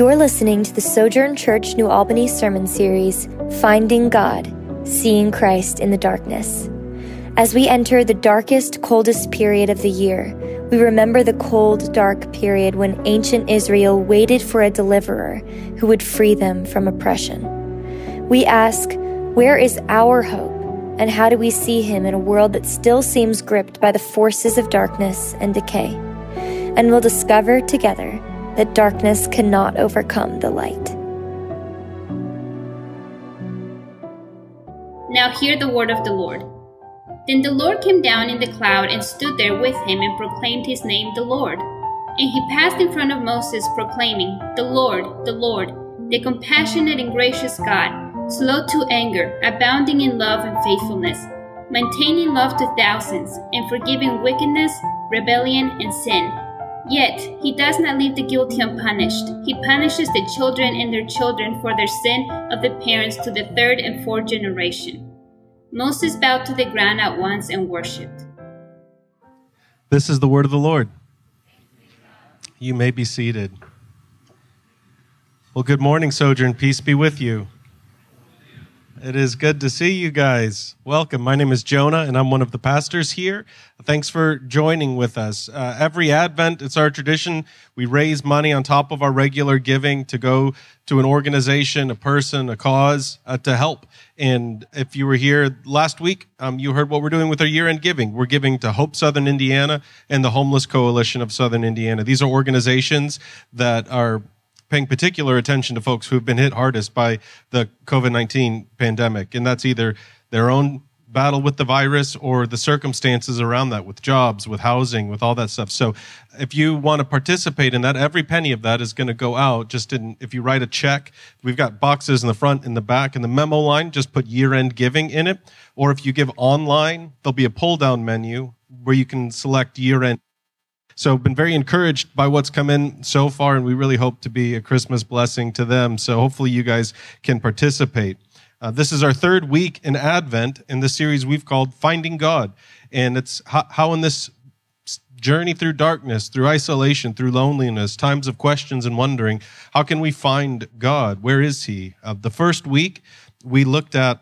You're listening to the Sojourn Church New Albany sermon series, Finding God, Seeing Christ in the Darkness. As we enter the darkest, coldest period of the year, we remember the cold, dark period when ancient Israel waited for a deliverer who would free them from oppression. We ask, where is our hope, and how do we see him in a world that still seems gripped by the forces of darkness and decay? And we'll discover together that darkness cannot overcome the light. Now hear the word of the Lord. Then the Lord came down in the cloud and stood there with him and proclaimed his name, the Lord. And he passed in front of Moses, proclaiming, The Lord, the Lord, the compassionate and gracious God, slow to anger, abounding in love and faithfulness, maintaining love to thousands, and forgiving wickedness, rebellion, and sin Yet he does not leave the guilty unpunished. He punishes the children and their children for their sin of the parents to the third and fourth generation. Moses bowed to the ground at once and worshipped. This is the word of the Lord. You may be seated. Well, good morning, Sojourn. Peace be with you. It is good to see you guys. Welcome. My name is Jonah, and I'm one of the pastors here. Thanks for joining with us. Uh, every Advent, it's our tradition. We raise money on top of our regular giving to go to an organization, a person, a cause uh, to help. And if you were here last week, um, you heard what we're doing with our year end giving. We're giving to Hope Southern Indiana and the Homeless Coalition of Southern Indiana. These are organizations that are paying particular attention to folks who've been hit hardest by the COVID 19 pandemic. And that's either their own battle with the virus or the circumstances around that with jobs, with housing, with all that stuff. So if you want to participate in that, every penny of that is going to go out. Just in, if you write a check, we've got boxes in the front, in the back, in the memo line, just put year end giving in it. Or if you give online, there'll be a pull down menu where you can select year end so been very encouraged by what's come in so far, and we really hope to be a Christmas blessing to them. So hopefully you guys can participate. Uh, this is our third week in Advent in the series we've called Finding God. And it's how, how in this journey through darkness, through isolation, through loneliness, times of questions and wondering, how can we find God? Where is He? Uh, the first week, we looked at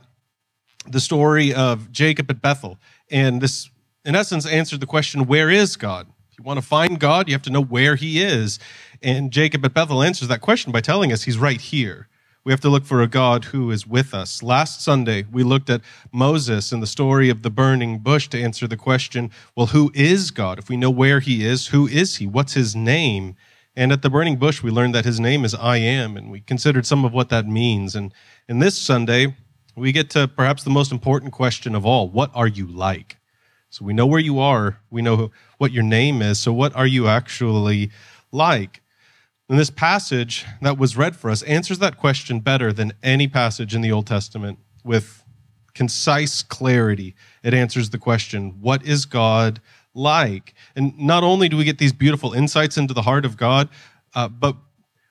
the story of Jacob at Bethel. And this, in essence, answered the question, where is God? You want to find God, you have to know where he is. And Jacob at Bethel answers that question by telling us he's right here. We have to look for a God who is with us. Last Sunday, we looked at Moses and the story of the burning bush to answer the question well, who is God? If we know where he is, who is he? What's his name? And at the burning bush, we learned that his name is I am, and we considered some of what that means. And in this Sunday, we get to perhaps the most important question of all what are you like? So we know where you are, we know what your name is. So, what are you actually like? And this passage that was read for us answers that question better than any passage in the Old Testament with concise clarity. It answers the question, What is God like? And not only do we get these beautiful insights into the heart of God, uh, but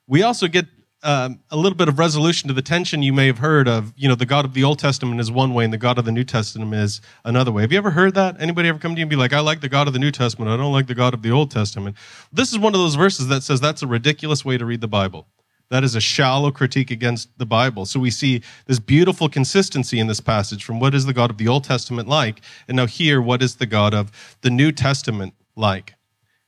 we also get um, a little bit of resolution to the tension you may have heard of, you know, the God of the Old Testament is one way and the God of the New Testament is another way. Have you ever heard that? Anybody ever come to you and be like, I like the God of the New Testament, I don't like the God of the Old Testament? This is one of those verses that says that's a ridiculous way to read the Bible. That is a shallow critique against the Bible. So we see this beautiful consistency in this passage from what is the God of the Old Testament like, and now here, what is the God of the New Testament like?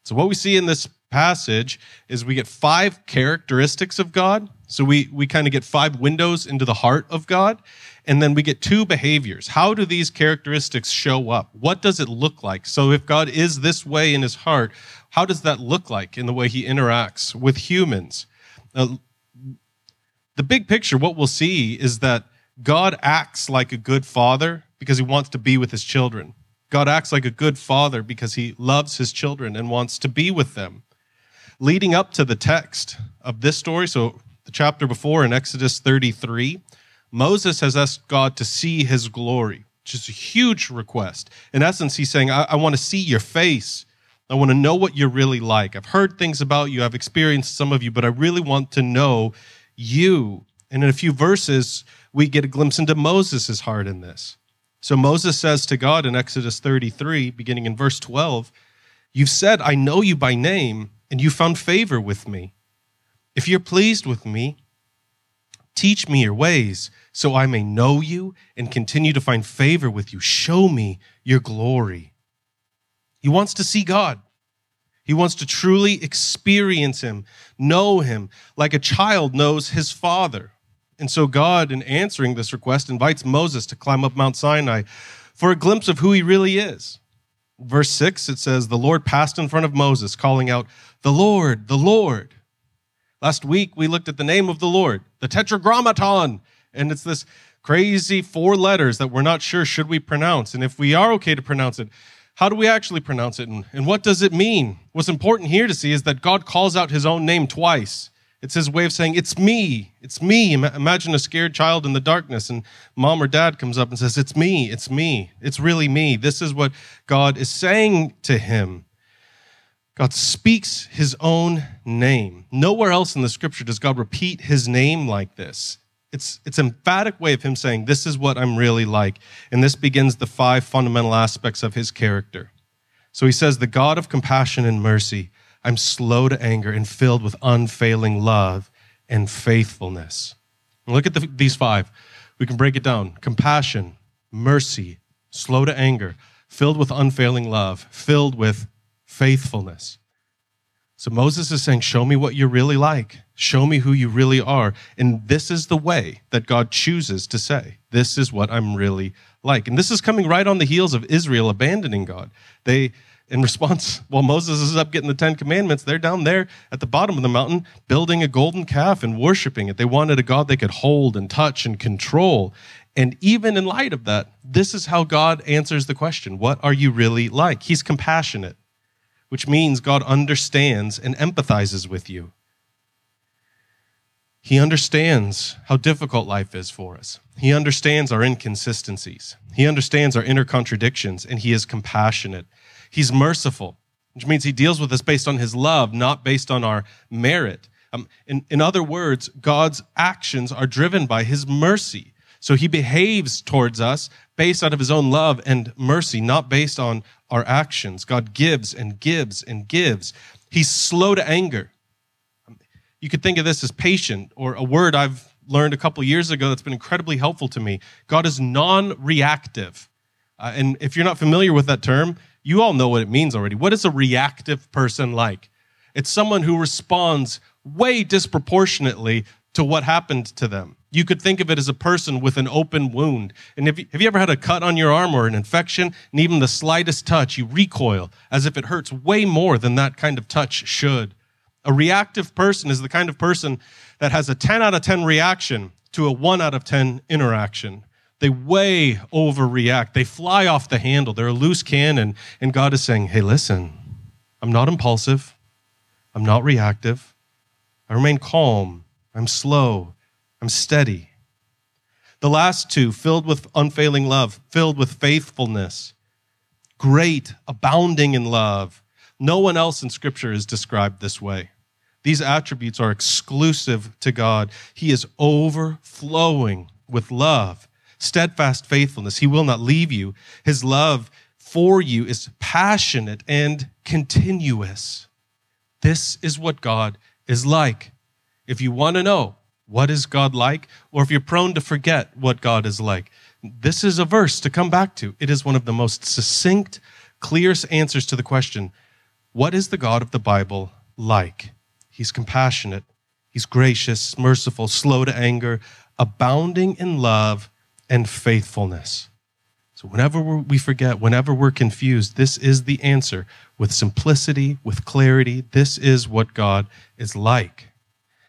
So what we see in this passage is we get five characteristics of God. So we, we kind of get five windows into the heart of God. And then we get two behaviors. How do these characteristics show up? What does it look like? So if God is this way in his heart, how does that look like in the way he interacts with humans? Now, the big picture, what we'll see is that God acts like a good father because he wants to be with his children. God acts like a good father because he loves his children and wants to be with them leading up to the text of this story, so the chapter before in Exodus 33, Moses has asked God to see his glory, which is a huge request. In essence, he's saying, I, I want to see your face. I want to know what you're really like. I've heard things about you, I've experienced some of you, but I really want to know you. And in a few verses, we get a glimpse into Moses' heart in this. So Moses says to God in Exodus 33, beginning in verse 12, You've said, I know you by name and you found favor with me. If you're pleased with me, teach me your ways so I may know you and continue to find favor with you. Show me your glory. He wants to see God. He wants to truly experience him, know him like a child knows his father. And so God, in answering this request, invites Moses to climb up Mount Sinai for a glimpse of who he really is. Verse 6, it says, The Lord passed in front of Moses, calling out, The Lord, the Lord. Last week, we looked at the name of the Lord, the Tetragrammaton. And it's this crazy four letters that we're not sure should we pronounce. And if we are okay to pronounce it, how do we actually pronounce it? And, and what does it mean? What's important here to see is that God calls out his own name twice. It's his way of saying, It's me. It's me. Imagine a scared child in the darkness, and mom or dad comes up and says, It's me. It's me. It's really me. This is what God is saying to him. God speaks his own name. Nowhere else in the scripture does God repeat his name like this. It's, it's emphatic way of him saying, This is what I'm really like. And this begins the five fundamental aspects of his character. So he says, The God of compassion and mercy I'm slow to anger and filled with unfailing love and faithfulness. Look at the, these five. We can break it down compassion, mercy, slow to anger, filled with unfailing love, filled with faithfulness. So Moses is saying, Show me what you're really like. Show me who you really are. And this is the way that God chooses to say, This is what I'm really like. And this is coming right on the heels of Israel abandoning God. They in response, while Moses is up getting the Ten Commandments, they're down there at the bottom of the mountain building a golden calf and worshiping it. They wanted a God they could hold and touch and control. And even in light of that, this is how God answers the question What are you really like? He's compassionate, which means God understands and empathizes with you. He understands how difficult life is for us. He understands our inconsistencies. He understands our inner contradictions, and He is compassionate. He's merciful, which means he deals with us based on his love, not based on our merit. Um, in, in other words, God's actions are driven by his mercy. So he behaves towards us based out of his own love and mercy, not based on our actions. God gives and gives and gives. He's slow to anger. Um, you could think of this as patient, or a word I've learned a couple years ago that's been incredibly helpful to me. God is non reactive. Uh, and if you're not familiar with that term, you all know what it means already. What is a reactive person like? It's someone who responds way disproportionately to what happened to them. You could think of it as a person with an open wound. And have you, have you ever had a cut on your arm or an infection? And even the slightest touch, you recoil as if it hurts way more than that kind of touch should. A reactive person is the kind of person that has a 10 out of 10 reaction to a 1 out of 10 interaction. They way overreact. They fly off the handle. They're a loose cannon. And God is saying, hey, listen, I'm not impulsive. I'm not reactive. I remain calm. I'm slow. I'm steady. The last two, filled with unfailing love, filled with faithfulness, great, abounding in love. No one else in Scripture is described this way. These attributes are exclusive to God. He is overflowing with love steadfast faithfulness. He will not leave you. His love for you is passionate and continuous. This is what God is like. If you want to know what is God like, or if you're prone to forget what God is like, this is a verse to come back to. It is one of the most succinct, clearest answers to the question what is the God of the Bible like? He's compassionate, he's gracious, merciful, slow to anger, abounding in love and faithfulness. So, whenever we forget, whenever we're confused, this is the answer with simplicity, with clarity. This is what God is like.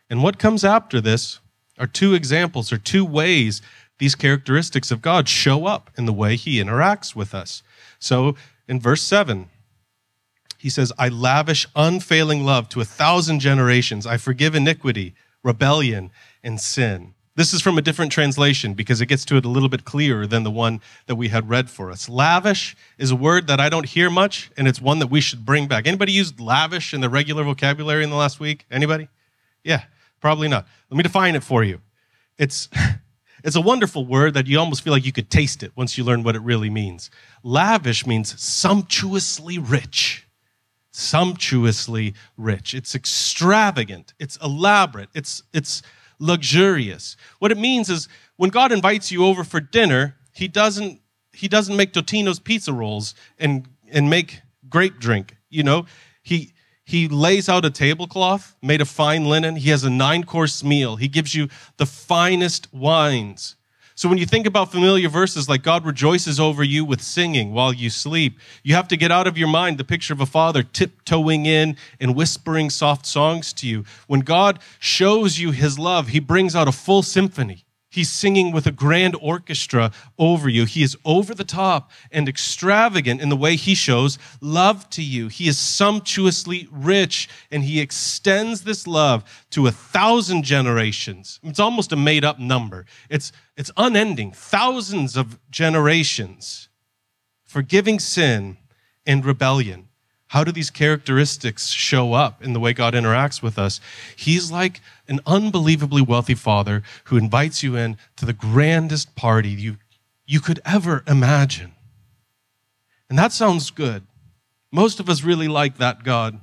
And what comes after this are two examples or two ways these characteristics of God show up in the way he interacts with us. So, in verse 7, he says, I lavish unfailing love to a thousand generations. I forgive iniquity, rebellion, and sin. This is from a different translation because it gets to it a little bit clearer than the one that we had read for us. Lavish is a word that I don't hear much, and it's one that we should bring back. Anybody used lavish in the regular vocabulary in the last week? Anybody? Yeah, probably not. Let me define it for you. It's it's a wonderful word that you almost feel like you could taste it once you learn what it really means. Lavish means sumptuously rich. sumptuously rich. It's extravagant. It's elaborate. It's, it's luxurious. What it means is when God invites you over for dinner, he doesn't, he doesn't make Totino's pizza rolls and, and make grape drink. You know, he, he lays out a tablecloth made of fine linen. He has a nine course meal. He gives you the finest wines. So when you think about familiar verses like God rejoices over you with singing while you sleep, you have to get out of your mind the picture of a father tiptoeing in and whispering soft songs to you. When God shows you his love, he brings out a full symphony. He's singing with a grand orchestra over you. He is over the top and extravagant in the way he shows love to you. He is sumptuously rich and he extends this love to a thousand generations. It's almost a made up number. It's, it's unending, thousands of generations, forgiving sin and rebellion. How do these characteristics show up in the way God interacts with us? He's like an unbelievably wealthy father who invites you in to the grandest party you, you could ever imagine. And that sounds good. Most of us really like that God.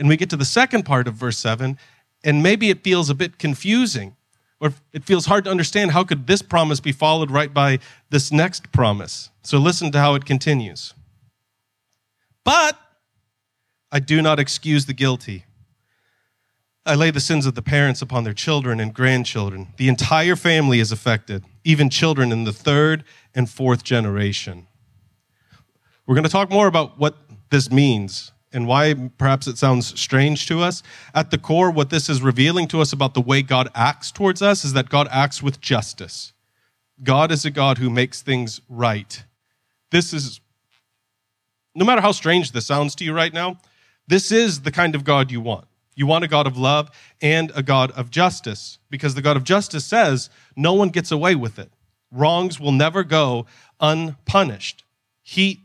And we get to the second part of verse 7, and maybe it feels a bit confusing, or it feels hard to understand how could this promise be followed right by this next promise. So listen to how it continues. But I do not excuse the guilty. I lay the sins of the parents upon their children and grandchildren. The entire family is affected, even children in the third and fourth generation. We're going to talk more about what this means and why perhaps it sounds strange to us. At the core, what this is revealing to us about the way God acts towards us is that God acts with justice. God is a God who makes things right. This is, no matter how strange this sounds to you right now, this is the kind of God you want. You want a God of love and a God of justice because the God of justice says no one gets away with it. Wrongs will never go unpunished. He,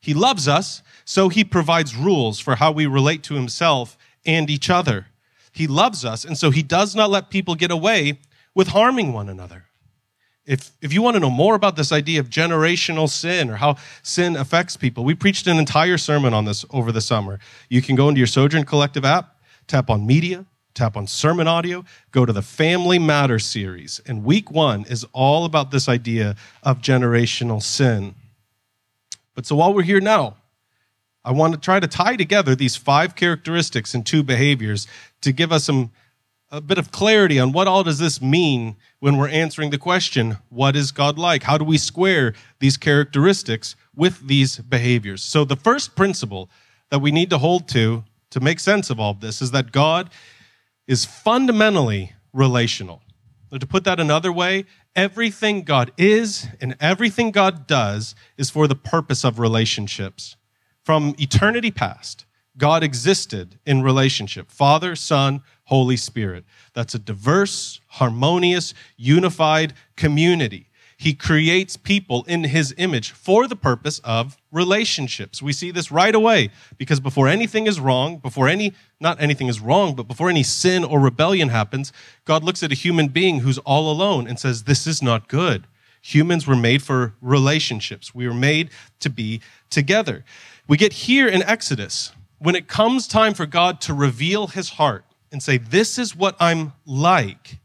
he loves us, so he provides rules for how we relate to himself and each other. He loves us, and so he does not let people get away with harming one another. If, if you want to know more about this idea of generational sin or how sin affects people, we preached an entire sermon on this over the summer. You can go into your Sojourn Collective app, tap on media, tap on sermon audio, go to the Family Matter series. And week one is all about this idea of generational sin. But so while we're here now, I want to try to tie together these five characteristics and two behaviors to give us some a bit of clarity on what all does this mean when we're answering the question, what is God like? How do we square these characteristics with these behaviors? So the first principle that we need to hold to to make sense of all of this is that God is fundamentally relational. To put that another way, everything God is and everything God does is for the purpose of relationships. From eternity past, God existed in relationship Father, Son, Holy Spirit. That's a diverse, harmonious, unified community. He creates people in his image for the purpose of relationships. We see this right away because before anything is wrong, before any, not anything is wrong, but before any sin or rebellion happens, God looks at a human being who's all alone and says, This is not good. Humans were made for relationships. We were made to be together. We get here in Exodus, when it comes time for God to reveal his heart, and say, This is what I'm like,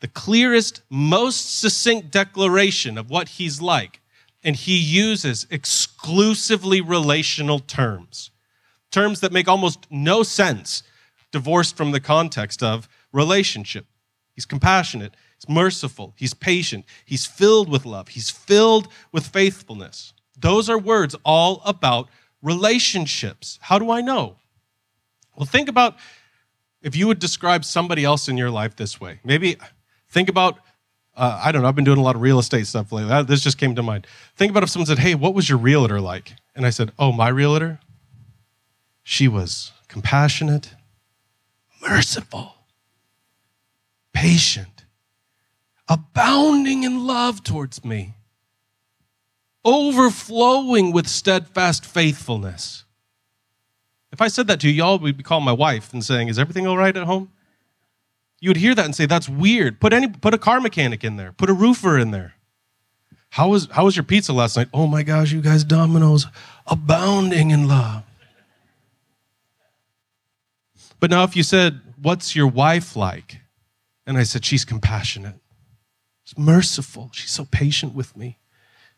the clearest, most succinct declaration of what he's like. And he uses exclusively relational terms, terms that make almost no sense divorced from the context of relationship. He's compassionate, he's merciful, he's patient, he's filled with love, he's filled with faithfulness. Those are words all about relationships. How do I know? Well, think about if you would describe somebody else in your life this way, maybe think about, uh, I don't know, I've been doing a lot of real estate stuff lately. This just came to mind. Think about if someone said, Hey, what was your realtor like? And I said, Oh, my realtor? She was compassionate, merciful, patient, abounding in love towards me, overflowing with steadfast faithfulness. If I said that to you, y'all would be calling my wife and saying, Is everything all right at home? You would hear that and say, That's weird. Put, any, put a car mechanic in there, put a roofer in there. How was, how was your pizza last night? Oh my gosh, you guys, Domino's, abounding in love. But now, if you said, What's your wife like? And I said, She's compassionate, she's merciful, she's so patient with me.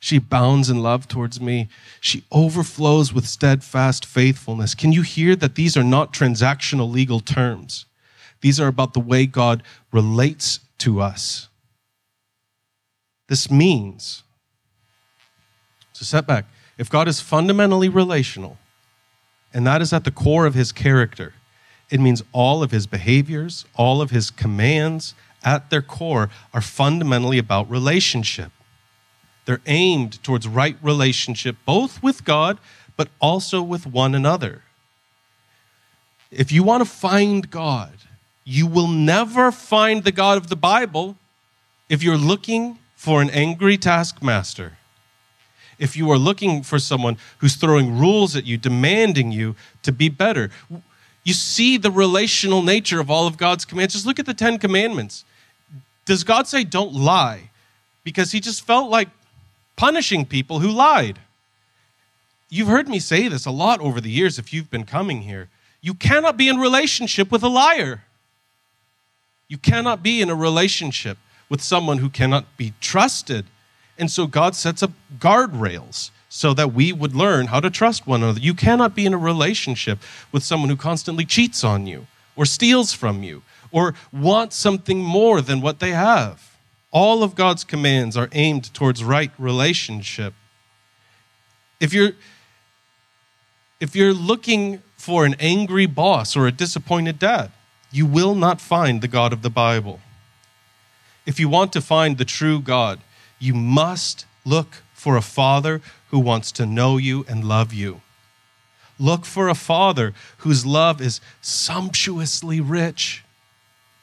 She bounds in love towards me. She overflows with steadfast faithfulness. Can you hear that these are not transactional legal terms? These are about the way God relates to us. This means, it's a setback. If God is fundamentally relational, and that is at the core of his character, it means all of his behaviors, all of his commands at their core are fundamentally about relationship. They're aimed towards right relationship, both with God, but also with one another. If you want to find God, you will never find the God of the Bible if you're looking for an angry taskmaster. If you are looking for someone who's throwing rules at you, demanding you to be better. You see the relational nature of all of God's commands. Just look at the Ten Commandments. Does God say, don't lie? Because he just felt like punishing people who lied. You've heard me say this a lot over the years if you've been coming here. You cannot be in relationship with a liar. You cannot be in a relationship with someone who cannot be trusted. And so God sets up guardrails so that we would learn how to trust one another. You cannot be in a relationship with someone who constantly cheats on you or steals from you or wants something more than what they have. All of God's commands are aimed towards right relationship. If you're if you're looking for an angry boss or a disappointed dad, you will not find the God of the Bible. If you want to find the true God, you must look for a father who wants to know you and love you. Look for a father whose love is sumptuously rich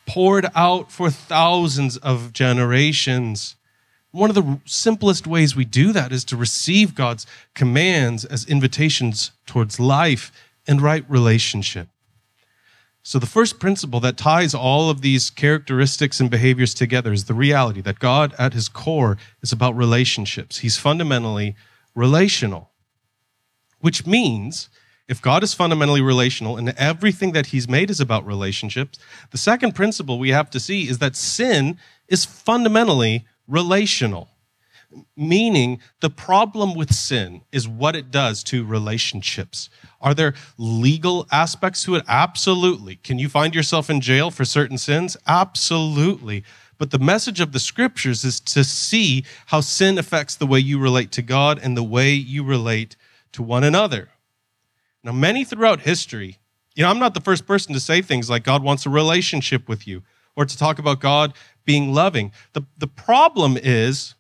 poured out for thousands of generations. One of the simplest ways we do that is to receive God's commands as invitations towards life and right relationship. So, the first principle that ties all of these characteristics and behaviors together is the reality that God, at his core, is about relationships. He's fundamentally relational, which means if God is fundamentally relational and everything that he's made is about relationships, the second principle we have to see is that sin is fundamentally relational. Meaning, the problem with sin is what it does to relationships. Are there legal aspects to it? Absolutely. Can you find yourself in jail for certain sins? Absolutely. But the message of the scriptures is to see how sin affects the way you relate to God and the way you relate to one another. Now, many throughout history, you know, I'm not the first person to say things like God wants a relationship with you or to talk about God being loving. The, the problem is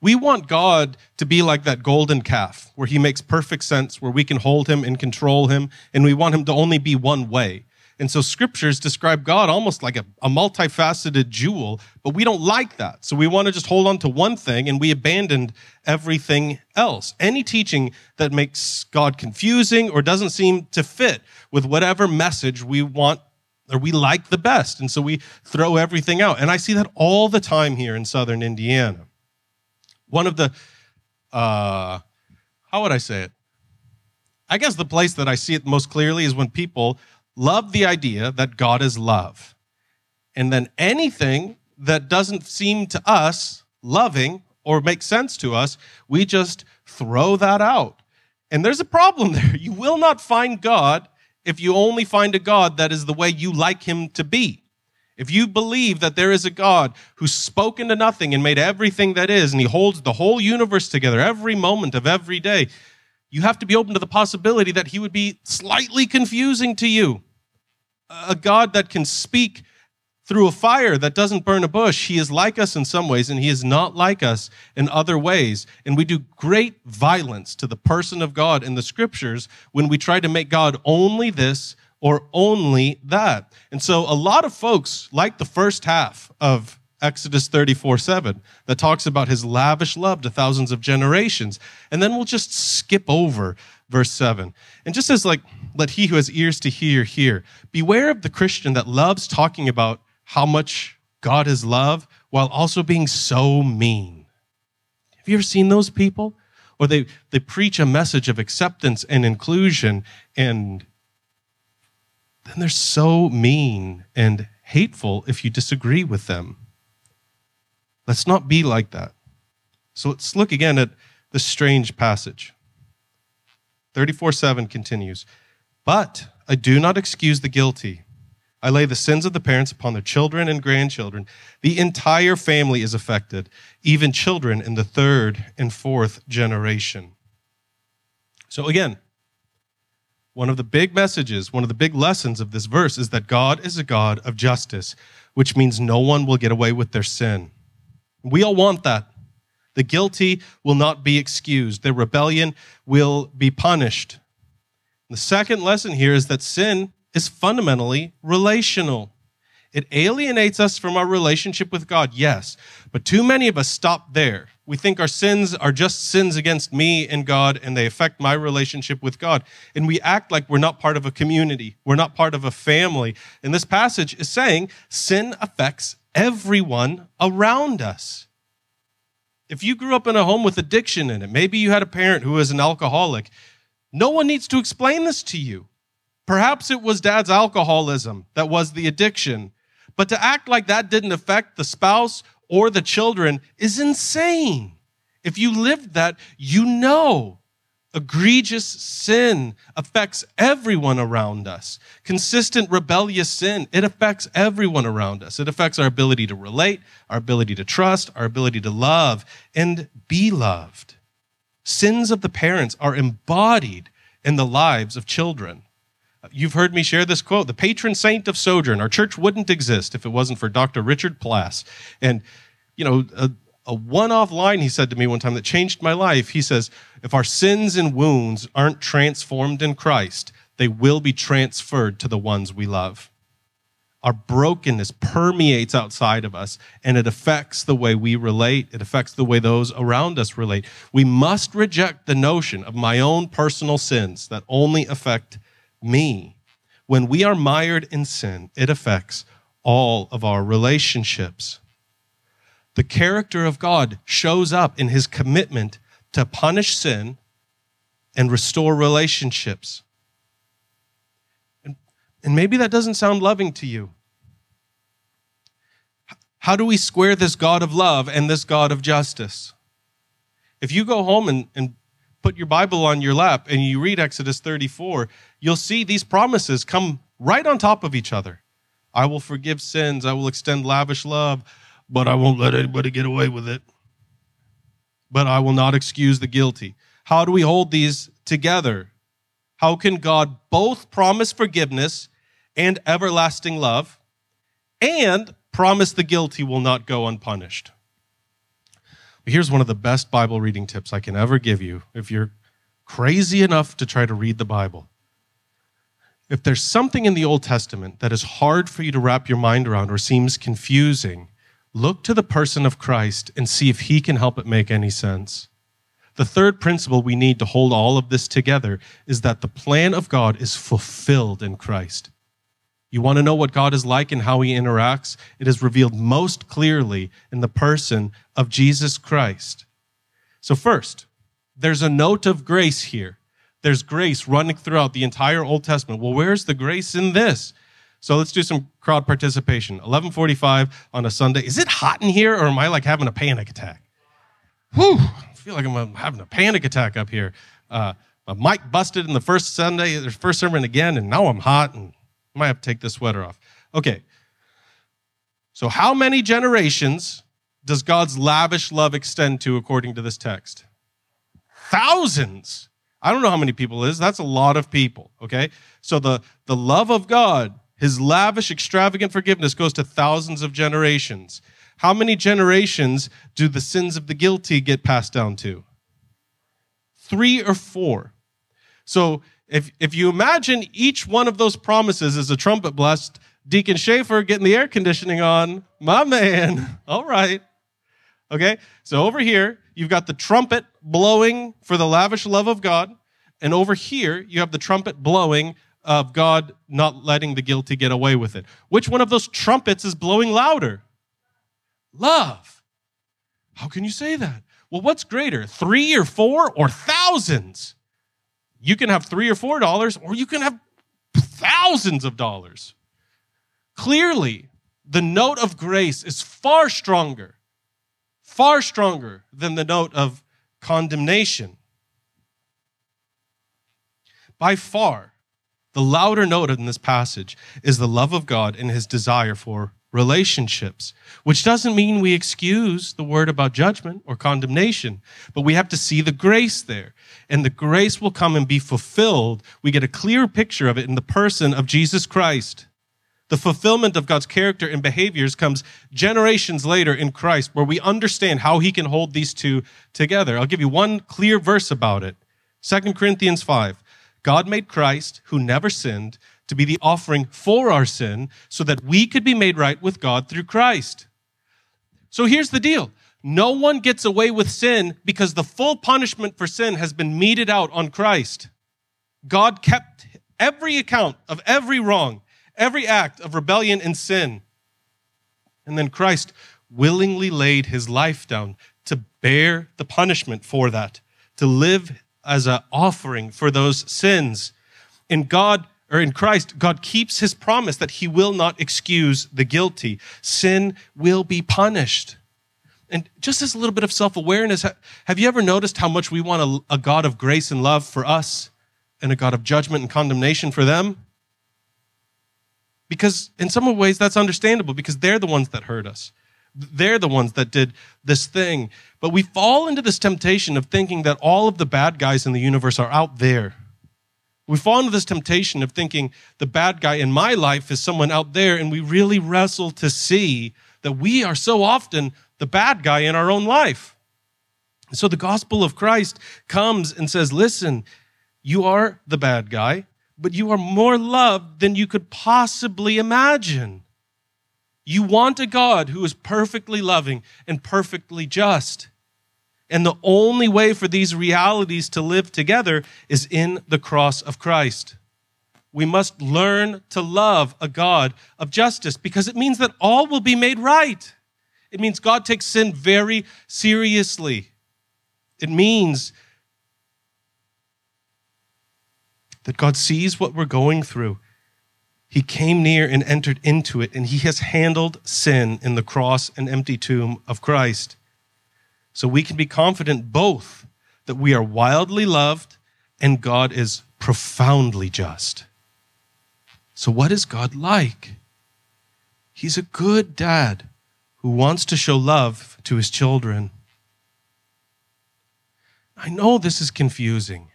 we want God to be like that golden calf where he makes perfect sense, where we can hold him and control him, and we want him to only be one way. And so scriptures describe God almost like a, a multifaceted jewel, but we don't like that. So we want to just hold on to one thing and we abandoned everything else. Any teaching that makes God confusing or doesn't seem to fit with whatever message we want or we like the best. And so we throw everything out. And I see that all the time here in southern Indiana. One of the, uh, how would I say it? I guess the place that I see it most clearly is when people love the idea that God is love. And then anything that doesn't seem to us loving or make sense to us, we just throw that out. And there's a problem there. You will not find God if you only find a God that is the way you like him to be. If you believe that there is a God who's spoken to nothing and made everything that is, and he holds the whole universe together every moment of every day, you have to be open to the possibility that he would be slightly confusing to you a God that can speak through a fire that doesn't burn a bush. He is like us in some ways, and he is not like us in other ways. And we do great violence to the person of God in the scriptures when we try to make God only this or only that. And so a lot of folks like the first half of Exodus 34 7 that talks about his lavish love to thousands of generations. And then we'll just skip over verse 7. And just as like, let he who has ears to hear hear. Beware of the Christian that loves talking about how much God is love while also being so mean. Have you ever seen those people? Or they, they preach a message of acceptance and inclusion and then they're so mean and hateful if you disagree with them. Let's not be like that. So let's look again at this strange passage. 34 7 continues, But I do not excuse the guilty. I lay the sins of the parents upon their children and grandchildren. The entire family is affected, even children in the third and fourth generation. So, again, one of the big messages, one of the big lessons of this verse is that God is a God of justice, which means no one will get away with their sin. We all want that. The guilty will not be excused, their rebellion will be punished. The second lesson here is that sin is fundamentally relational. It alienates us from our relationship with God, yes, but too many of us stop there. We think our sins are just sins against me and God, and they affect my relationship with God. And we act like we're not part of a community, we're not part of a family. And this passage is saying sin affects everyone around us. If you grew up in a home with addiction in it, maybe you had a parent who was an alcoholic, no one needs to explain this to you. Perhaps it was dad's alcoholism that was the addiction. But to act like that didn't affect the spouse or the children is insane. If you lived that, you know egregious sin affects everyone around us. Consistent rebellious sin, it affects everyone around us. It affects our ability to relate, our ability to trust, our ability to love and be loved. Sins of the parents are embodied in the lives of children. You've heard me share this quote the patron saint of Sojourn. Our church wouldn't exist if it wasn't for Dr. Richard Plass. And, you know, a, a one off line he said to me one time that changed my life. He says, If our sins and wounds aren't transformed in Christ, they will be transferred to the ones we love. Our brokenness permeates outside of us and it affects the way we relate. It affects the way those around us relate. We must reject the notion of my own personal sins that only affect me. When we are mired in sin, it affects all of our relationships. The character of God shows up in his commitment to punish sin and restore relationships. And, maybe that doesn't sound loving to you. How do we square this God of love and this God of justice? If you go home and, and put your Bible on your lap and you read Exodus 34, you'll see these promises come right on top of each other. I will forgive sins, I will extend lavish love, but I won't let anybody get away with it. But I will not excuse the guilty. How do we hold these together? How can God both promise forgiveness and everlasting love and promise the guilty will not go unpunished? But Here's one of the best Bible reading tips I can ever give you if you're crazy enough to try to read the Bible. If there's something in the Old Testament that is hard for you to wrap your mind around or seems confusing, look to the person of Christ and see if he can help it make any sense. The third principle we need to hold all of this together is that the plan of God is fulfilled in Christ. You want to know what God is like and how he interacts? It is revealed most clearly in the person of Jesus Christ. So, first, there's a note of grace here. There's grace running throughout the entire Old Testament. Well, where's the grace in this? So let's do some crowd participation. 1145 on a Sunday. Is it hot in here or am I like having a panic attack? Whew, I feel like I'm having a panic attack up here. Uh, my mic busted in the first Sunday, the first sermon again, and now I'm hot and might have to take this sweater off. Okay. So, how many generations does God's lavish love extend to according to this text? Thousands. I don't know how many people is. That's a lot of people. Okay. So, the, the love of God, his lavish, extravagant forgiveness goes to thousands of generations. How many generations do the sins of the guilty get passed down to? Three or four. So, if, if you imagine each one of those promises as a trumpet blast, Deacon Schaefer getting the air conditioning on, my man. All right. Okay. So over here, you've got the trumpet blowing for the lavish love of God. And over here, you have the trumpet blowing of God not letting the guilty get away with it. Which one of those trumpets is blowing louder? Love. How can you say that? Well, what's greater, three or four or thousands? You can have three or four dollars, or you can have thousands of dollars. Clearly, the note of grace is far stronger, far stronger than the note of condemnation. By far, the louder note in this passage is the love of God and his desire for relationships, which doesn't mean we excuse the word about judgment or condemnation, but we have to see the grace there. And the grace will come and be fulfilled. We get a clear picture of it in the person of Jesus Christ. The fulfillment of God's character and behaviors comes generations later in Christ, where we understand how he can hold these two together. I'll give you one clear verse about it. 2 Corinthians 5. God made Christ, who never sinned, to be the offering for our sin so that we could be made right with God through Christ. So here's the deal. No one gets away with sin because the full punishment for sin has been meted out on Christ. God kept every account of every wrong, every act of rebellion and sin. And then Christ willingly laid his life down to bear the punishment for that, to live as an offering for those sins. And God or in Christ, God keeps his promise that he will not excuse the guilty. Sin will be punished. And just as a little bit of self awareness, have you ever noticed how much we want a, a, God of grace and love for us and a God of judgment and condemnation for them? Because in some ways that's understandable because they're the ones that hurt us. They're the ones that did this thing. But we fall into this temptation of thinking that all of the bad guys in the universe are out there we fall into this temptation of thinking the bad guy in my life is someone out there, and we really wrestle to see that we are so often the bad guy in our own life. So the gospel of Christ comes and says, Listen, you are the bad guy, but you are more loved than you could possibly imagine. You want a God who is perfectly loving and perfectly just. And the only way for these realities to live together is in the cross of Christ. We must learn to love a God of justice because it means that all will be made right. It means God takes sin very seriously. It means that God sees what we're going through. He came near and entered into it, and He has handled sin in the cross and empty tomb of Christ. So we can be confident both that we are wildly loved and God is profoundly just. So, what is God like? He's a good dad who wants to show love to his children. I know this is confusing.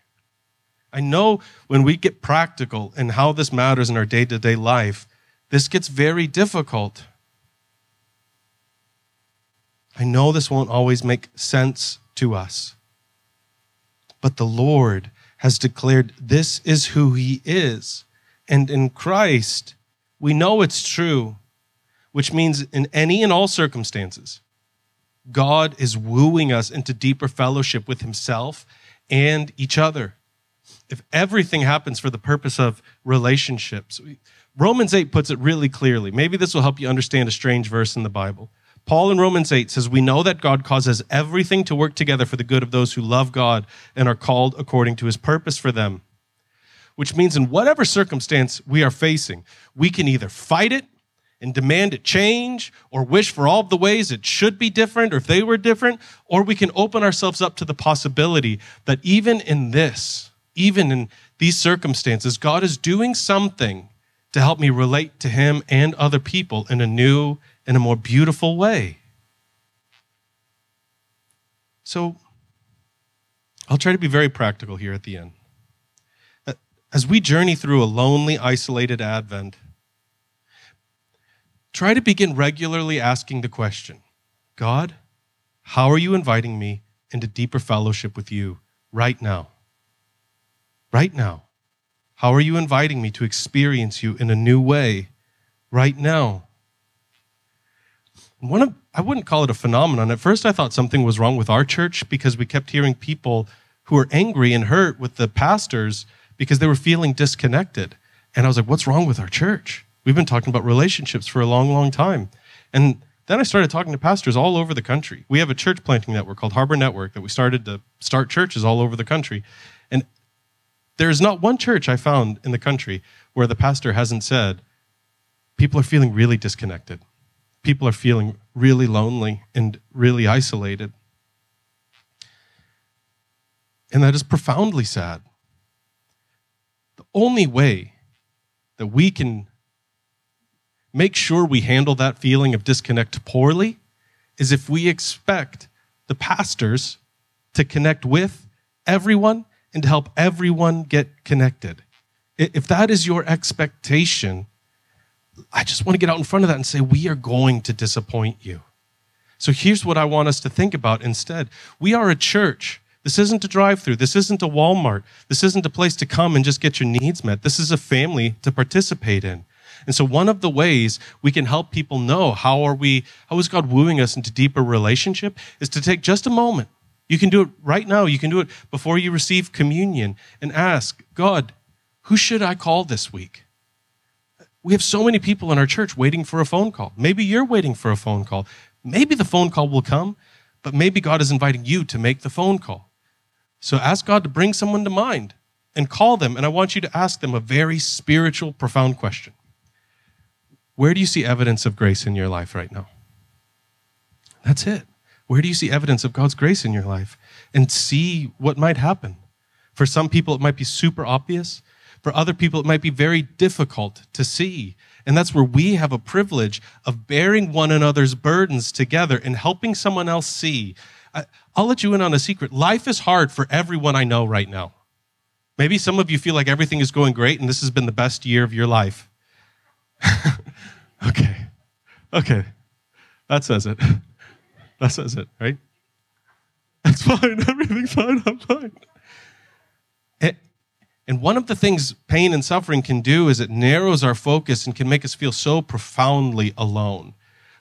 I know when we get practical in how this matters in our day to day life, this gets very difficult. I know this won't always make sense to us, but the Lord has declared this is who He is. And in Christ, we know it's true, which means in any and all circumstances, God is wooing us into deeper fellowship with Himself and each other. If everything happens for the purpose of relationships, Romans 8 puts it really clearly. Maybe this will help you understand a strange verse in the Bible. Paul in Romans 8 says, We know that God causes everything to work together for the good of those who love God and are called according to his purpose for them. Which means, in whatever circumstance we are facing, we can either fight it and demand it change or wish for all the ways it should be different or if they were different, or we can open ourselves up to the possibility that even in this, even in these circumstances, God is doing something to help me relate to him and other people in a new in a more beautiful way. So, I'll try to be very practical here at the end. Uh, as we journey through a lonely, isolated Advent, try to begin regularly asking the question God, how are you inviting me into deeper fellowship with you right now? Right now. How are you inviting me to experience you in a new way right now? One of I wouldn't call it a phenomenon. At first, I thought something was wrong with our church because we kept hearing people who were angry and hurt with the pastors because they were feeling disconnected. And I was like, what's wrong with our church? We've been talking about relationships for a long, long time. And then I started talking to pastors all over the country. We have a church planting network called Harbor Network that we started to start churches all over the country. And There is not one church I found in the country where the pastor hasn't said, people are feeling really disconnected. People are feeling really lonely and really isolated. And that is profoundly sad. The only way that we can make sure we handle that feeling of disconnect poorly is if we expect the pastors to connect with everyone and to help everyone get connected. If that is your expectation, I just want to get out in front of that and say, we are going to disappoint you. So here's what I want us to think about instead. We are a church. This isn't a drive through. This isn't a Walmart. This isn't a place to come and just get your needs met. This is a family to participate in. And so one of the ways we can help people know how are we, how is God wooing us into deeper relationship is to take just a moment. You can do it right now. You can do it before you receive communion and ask God, who should I call this week? We have so many people in our church waiting for a phone call. Maybe you're waiting for a phone call. Maybe the phone call will come, but maybe God is inviting you to make the phone call. So ask God to bring someone to mind and call them. And I want you to ask them a very spiritual, profound question where do you see evidence of grace in your life right now? That's it. Where do you see evidence of God's grace in your life? And see what might happen. For some people, it might be super obvious. For other people, it might be very difficult to see. And that's where we have a privilege of bearing one another's burdens together and helping someone else see. I'll let you in on a secret. Life is hard for everyone I know right now. Maybe some of you feel like everything is going great and this has been the best year of your life. okay. Okay. That says it. That says it, right? That's fine. Everything's fine. I'm fine. Eh, and one of the things pain and suffering can do is it narrows our focus and can make us feel so profoundly alone,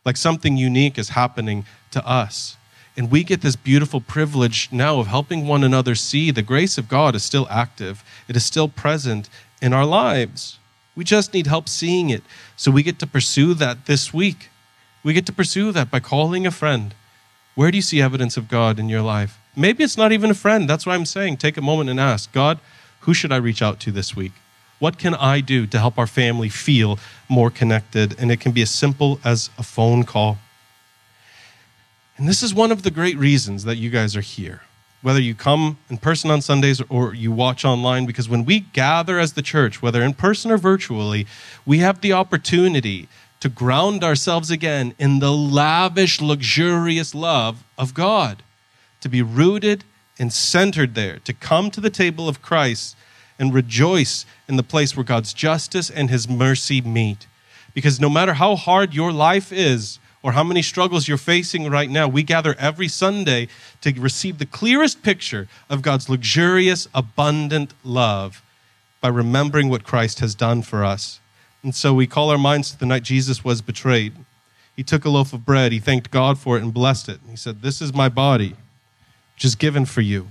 like something unique is happening to us. And we get this beautiful privilege now of helping one another see the grace of God is still active, it is still present in our lives. We just need help seeing it. So we get to pursue that this week. We get to pursue that by calling a friend. Where do you see evidence of God in your life? Maybe it's not even a friend. That's what I'm saying. Take a moment and ask God, who should I reach out to this week? What can I do to help our family feel more connected? And it can be as simple as a phone call. And this is one of the great reasons that you guys are here whether you come in person on Sundays or you watch online, because when we gather as the church, whether in person or virtually, we have the opportunity to ground ourselves again in the lavish, luxurious love of God, to be rooted and centered there, to come to the table of Christ and rejoice in the place where God's justice and his mercy meet. Because no matter how hard your life is, or how many struggles you're facing right now, we gather every Sunday to receive the clearest picture of God's luxurious, abundant love by remembering what Christ has done for us. And so we call our minds to the night Jesus was betrayed. He took a loaf of bread, he thanked God for it, and blessed it. He said, This is my body, which is given for you.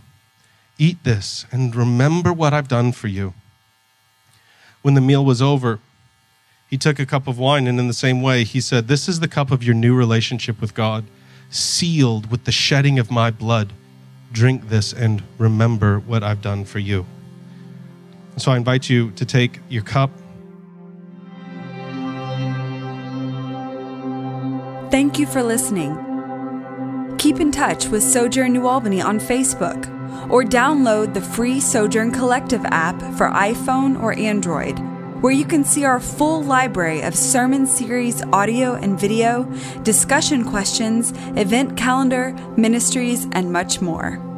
Eat this and remember what I've done for you. When the meal was over, he took a cup of wine, and in the same way, he said, This is the cup of your new relationship with God, sealed with the shedding of my blood. Drink this and remember what I've done for you. So I invite you to take your cup. Thank you for listening. Keep in touch with Sojourn New Albany on Facebook or download the free Sojourn Collective app for iPhone or Android where you can see our full library of sermon series audio and video, discussion questions, event calendar, ministries, and much more.